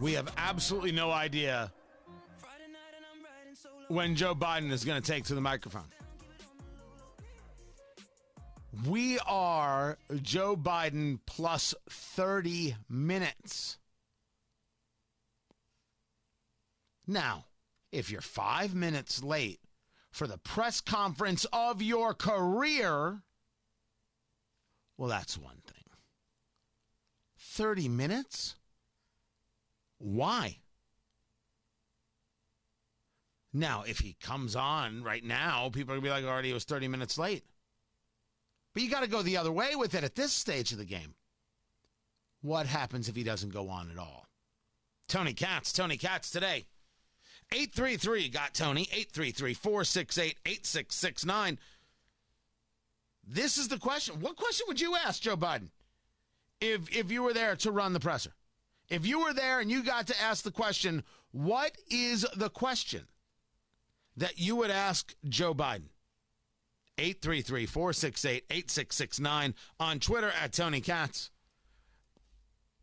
We have absolutely no idea when Joe Biden is going to take to the microphone. We are Joe Biden plus 30 minutes. Now, if you're five minutes late for the press conference of your career, well, that's one thing. 30 minutes? Why? Now, if he comes on right now, people are going to be like, already, it was 30 minutes late. But you got to go the other way with it at this stage of the game. What happens if he doesn't go on at all? Tony Katz, Tony Katz today. 833 got Tony, 833 468 8669. This is the question. What question would you ask Joe Biden if, if you were there to run the presser? If you were there and you got to ask the question, what is the question that you would ask Joe Biden? 833 468 8669 on Twitter at Tony Katz.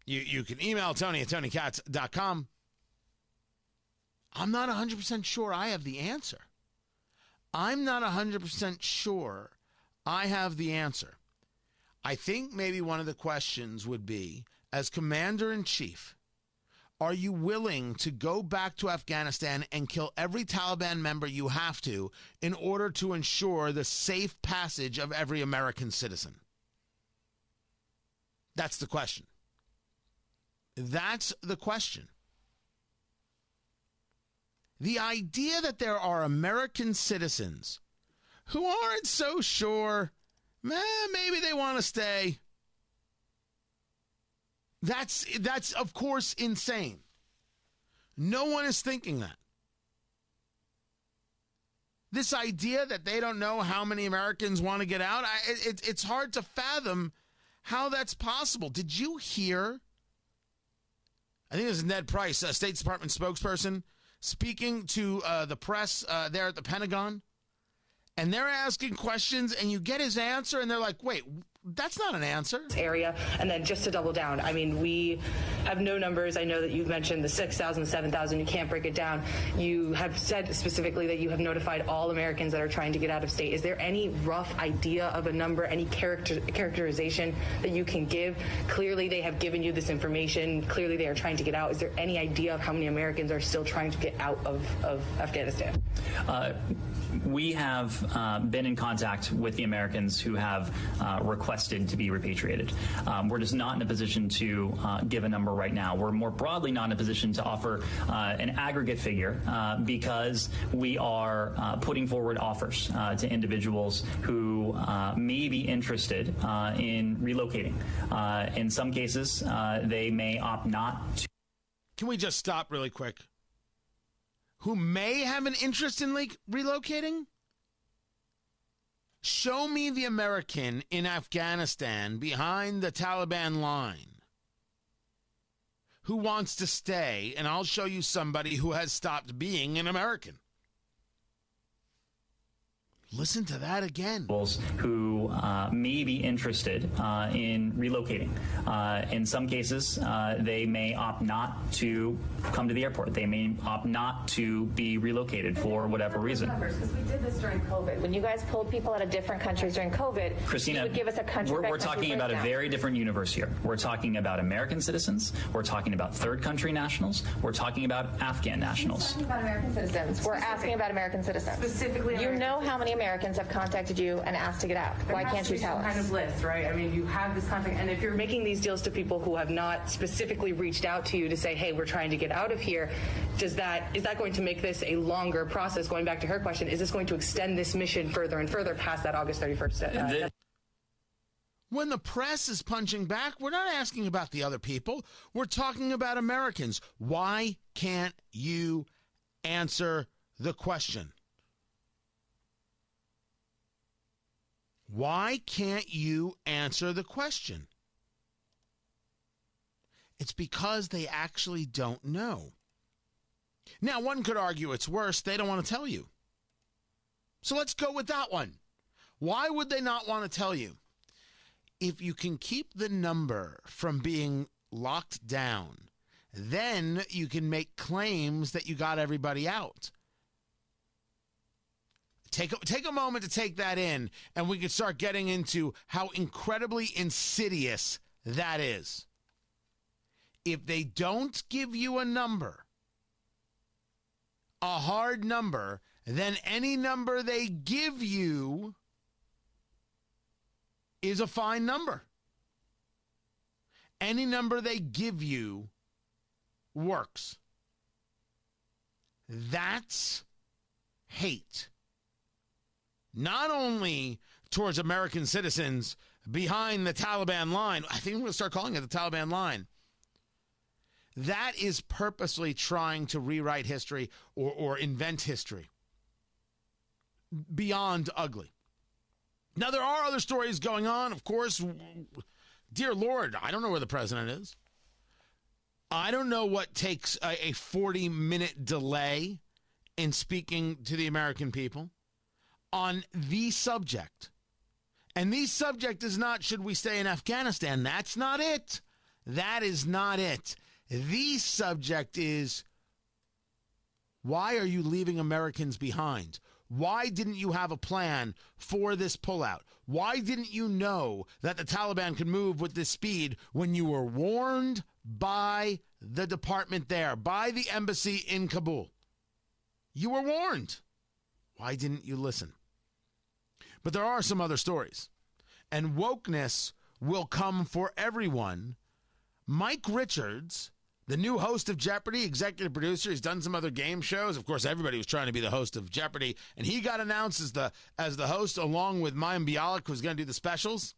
You, you can email Tony at TonyKatz.com. I'm not 100% sure I have the answer. I'm not 100% sure I have the answer. I think maybe one of the questions would be as commander in chief, are you willing to go back to Afghanistan and kill every Taliban member you have to in order to ensure the safe passage of every American citizen? That's the question. That's the question. The idea that there are American citizens who aren't so sure, eh, maybe they want to stay. That's that's of course insane. No one is thinking that. This idea that they don't know how many Americans want to get out, I, it, it's hard to fathom how that's possible. Did you hear? I think it was Ned Price, a State Department spokesperson, speaking to uh, the press uh, there at the Pentagon, and they're asking questions, and you get his answer, and they're like, "Wait, that's not an answer. Area, and then just to double down, I mean, we have no numbers. I know that you've mentioned the 6,000, 7,000. You can't break it down. You have said specifically that you have notified all Americans that are trying to get out of state. Is there any rough idea of a number, any character characterization that you can give? Clearly, they have given you this information. Clearly, they are trying to get out. Is there any idea of how many Americans are still trying to get out of, of Afghanistan? Uh, we have uh, been in contact with the Americans who have uh, requested to be repatriated. Um, we're just not in a position to uh, give a number right now. We're more broadly not in a position to offer uh, an aggregate figure uh, because we are uh, putting forward offers to individuals who may be interested in relocating. in some cases, they may opt not to. Can we just stop really quick? who may have an interest in like relocating? Show me the American in Afghanistan behind the Taliban line who wants to stay, and I'll show you somebody who has stopped being an American. Listen to that again. Who uh, may be interested uh, in relocating. Uh, in some cases, uh, they may opt not to come to the airport. They may opt not to be relocated for whatever reason. Because we did this during COVID. When you guys pulled people out of different countries during COVID, Christina, would give us a country. We're, we're talking about a very different universe here. We're talking about American citizens. We're talking about third country nationals. We're talking about Afghan nationals. We're about American citizens. We're asking about American citizens. Specifically, you know how many Americans have contacted you and asked to get out. There Why can't you tell us? Kind of list, right? I mean, you have this contact, and if you're making these deals to people who have not specifically reached out to you to say, "Hey, we're trying to get out of here," does that is that going to make this a longer process? Going back to her question, is this going to extend this mission further and further past that August 31st? Uh, the- when the press is punching back, we're not asking about the other people. We're talking about Americans. Why can't you answer the question? Why can't you answer the question? It's because they actually don't know. Now, one could argue it's worse, they don't want to tell you. So let's go with that one. Why would they not want to tell you? If you can keep the number from being locked down, then you can make claims that you got everybody out. Take a, take a moment to take that in, and we can start getting into how incredibly insidious that is. If they don't give you a number, a hard number, then any number they give you is a fine number. Any number they give you works. That's hate. Not only towards American citizens behind the Taliban line, I think we're going to start calling it the Taliban line. That is purposely trying to rewrite history or, or invent history beyond ugly. Now, there are other stories going on, of course. Dear Lord, I don't know where the president is. I don't know what takes a, a 40 minute delay in speaking to the American people on the subject. And the subject is not should we stay in Afghanistan? That's not it. That is not it. The subject is why are you leaving Americans behind? Why didn't you have a plan for this pullout? Why didn't you know that the Taliban could move with this speed when you were warned by the department there, by the embassy in Kabul? You were warned. Why didn't you listen? But there are some other stories. And wokeness will come for everyone. Mike Richards the new host of Jeopardy, executive producer. He's done some other game shows. Of course, everybody was trying to be the host of Jeopardy, and he got announced as the as the host along with Mayim Bialik, who's going to do the specials.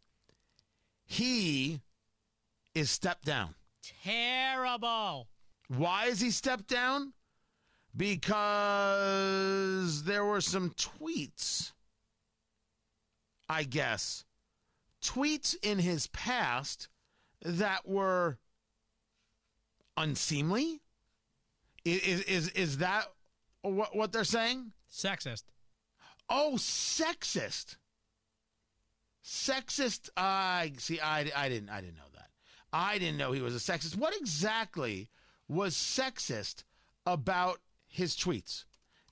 He is stepped down. Terrible. Why is he stepped down? Because there were some tweets, I guess, tweets in his past that were unseemly? Is is is that what what they're saying? Sexist. Oh, sexist. Sexist. I uh, see. I, I didn't. I didn't know that. I didn't know he was a sexist. What exactly was sexist about his tweets?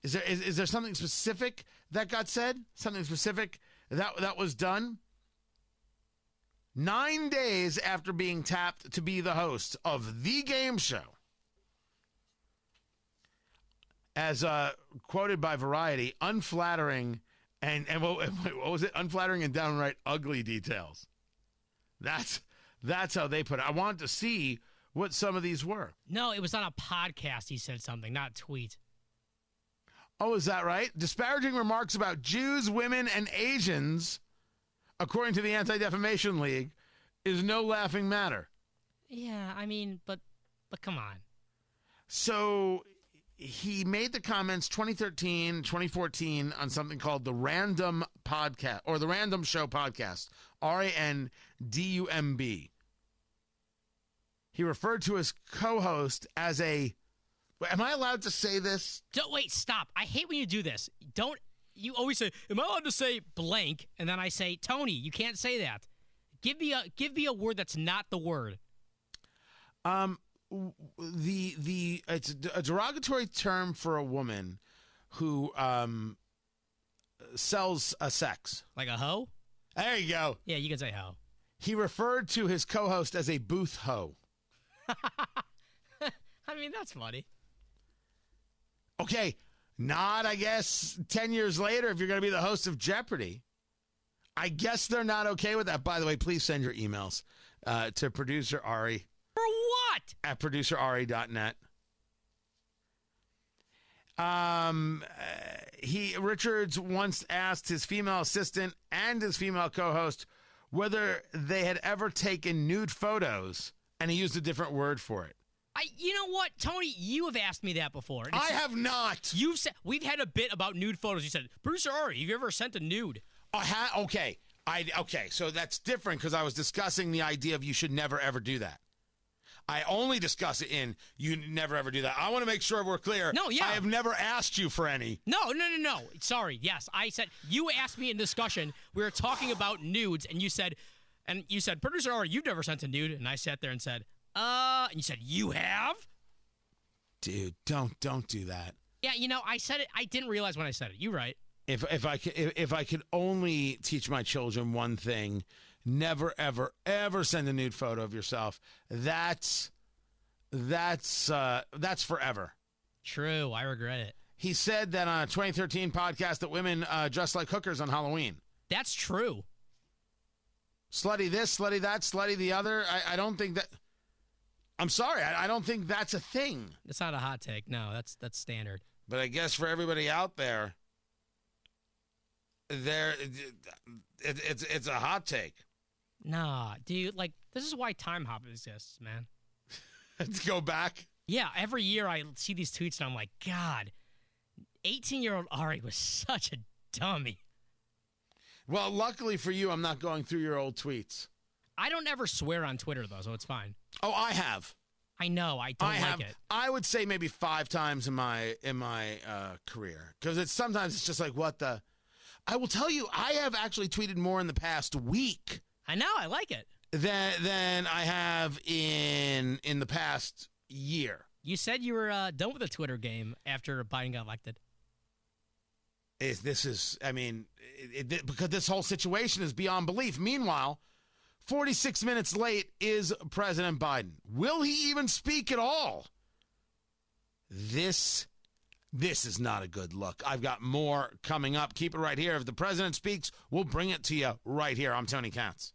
Is there is, is there something specific that got said? Something specific that that was done? Nine days after being tapped to be the host of the game show, as uh, quoted by Variety, unflattering and and what, what, was it? Unflattering and downright ugly details. That's that's how they put it. I want to see what some of these were. No, it was on a podcast. He said something, not tweet. Oh, is that right? Disparaging remarks about Jews, women, and Asians according to the Anti Defamation League, is no laughing matter. Yeah, I mean, but but come on. So he made the comments 2013, 2014 on something called the Randumb Podcast or the Randumb Show Podcast, R A N D U M B. He referred to his co host as a. Am I allowed to say this? Don't wait, stop. I hate when you do this. Don't you always say, "Am I allowed to say blank?" And then I say, "Tony, you can't say that." Give me a give me a word that's not the word. Um, the the it's a derogatory term for a woman who um sells a sex like a hoe. There you go. Yeah, you can say hoe. He referred to his co-host as a booth hoe. I mean, that's funny. Okay, not, I guess, 10 years later, if you're going to be the host of Jeopardy. I guess they're not okay with that. By the way, please send your emails uh, to producer Ari. For what? At producerari.net. Um, uh, he Richards once asked his female assistant and his female co-host whether they had ever taken nude photos, and he used a different word for it. I, you know what, Tony, you have asked me that before. I have not. You've said we've had a bit about nude photos. You said, producer Ari, have you ever sent a nude? I ha- okay, I okay. So that's different because I was discussing the idea of you should never ever do that. I only discuss it in you never ever do that. I want to make sure we're clear. No, yeah. I have never asked you for any. No, no, no, no. Sorry. Yes, I said you asked me in discussion. We were talking about nudes, and you said, and you said, producer Ari, you've never sent a nude, and I sat there and said, uh, and you said, you have? dude, don't don't do that. Yeah, you know, I said it. I didn't realize when I said it. You're right. If if I could if, if I could only teach my children one thing, never ever ever send a nude photo of yourself. That's that's uh, that's forever. True. I regret it. He said that on a 2013 podcast that women uh, dress like hookers on Halloween. That's true. Slutty this, slutty that, slutty the other. I, I don't think that. I'm sorry. I, I don't think that's a thing. It's not a hot take. No, that's that's standard. But I guess for everybody out there, there it, it, it's it's a hot take. Nah, dude. Like this is why Timehop exists, man. Let's go back. Yeah, every year I see these tweets and I'm like, God, 18 year old Ari was such a dummy. Well, luckily for you, I'm not going through your old tweets. I don't ever swear on Twitter though, so it's fine. Oh, I have. I know. I don't I like have. it. I would say maybe five times in my in my uh, career because it's sometimes it's just like what the. I will tell you, I have actually tweeted more in the past week I know. I like it. than than I have in in the past year. You said you were uh, done with the Twitter game after Biden got elected. Is this is I mean it, it, because this whole situation is beyond belief. Meanwhile, 46 minutes late is President Biden. Will he even speak at all? This this is not a good look. I've got more coming up. Keep it right here. If the president speaks, we'll bring it to you right here. I'm Tony Katz.